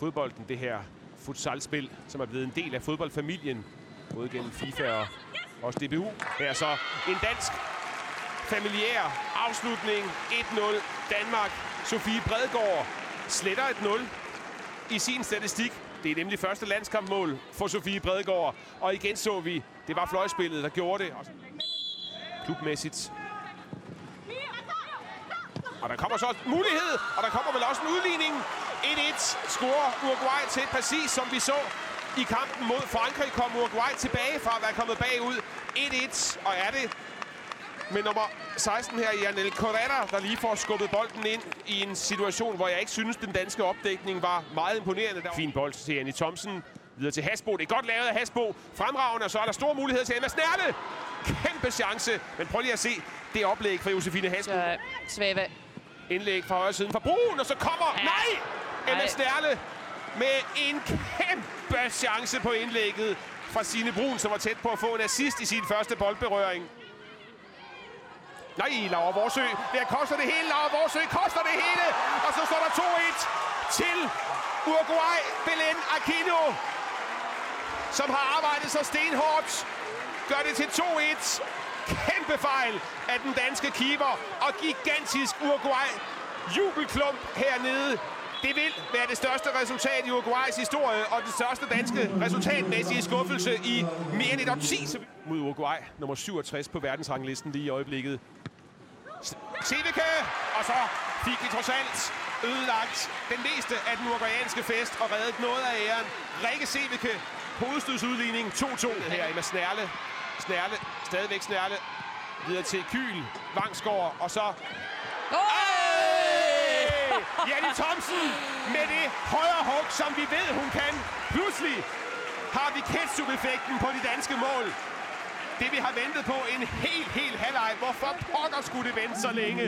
fodbolden, det her futsalspil, som er blevet en del af fodboldfamilien, både gennem FIFA og også DBU. Her så en dansk familiær afslutning. 1-0 Danmark. Sofie Bredgaard sletter et 0 i sin statistik. Det er nemlig første landskampmål for Sofie Bredgaard. Og igen så vi, det var fløjspillet, der gjorde det. Klubmæssigt. Og der kommer så en mulighed, og der kommer vel også en udligning. 1-1 scorer Uruguay til, præcis som vi så i kampen mod Frankrig. Kom Uruguay tilbage fra at være kommet bagud. 1-1, og er det med nummer 16 her, Janel Correa, der lige får skubbet bolden ind i en situation, hvor jeg ikke synes, den danske opdækning var meget imponerende. Der fin bold til Annie Thomsen. Videre til Hasbo. Det er godt lavet af Hasbo. Fremragende, og så er der stor mulighed til Emma Snærle. Kæmpe chance. Men prøv lige at se det oplæg fra Josefine Hasbo. Så Svave. Indlæg fra højre siden fra Brun, og så kommer... Ja. Nej! Emma Ej. Med en kæmpe chance på indlægget fra Sine Brun, som var tæt på at få en assist i sin første boldberøring. Nej, Laura Vorsø. Det koster det hele. Laura Vorsø koster det hele. Og så står der 2-1 til Uruguay. Belen Aquino, som har arbejdet så stenhårdt, gør det til 2-1. Kæmpe fejl af den danske keeper. Og gigantisk Uruguay jubelklump hernede. Det vil være det største resultat i Uruguays historie, og det største danske resultatmæssige skuffelse i mere end et årti. Mod Uruguay, nummer 67 på verdensranglisten lige i øjeblikket. Sevike, og så fik de trods alt ødelagt den meste af den uruguayanske fest og reddet noget af æren. Rikke Sevike, hovedstødsudligning 2-2 her i Snærle. Snærle, stadigvæk Snærle. Videre til Kyl, Vangsgaard, og så Hey! Janne Thomsen med det højre hug, som vi ved, hun kan. Pludselig har vi ketchup-effekten på de danske mål. Det vi har ventet på en helt, helt halvleg. Hvorfor pokker skulle det vente så længe?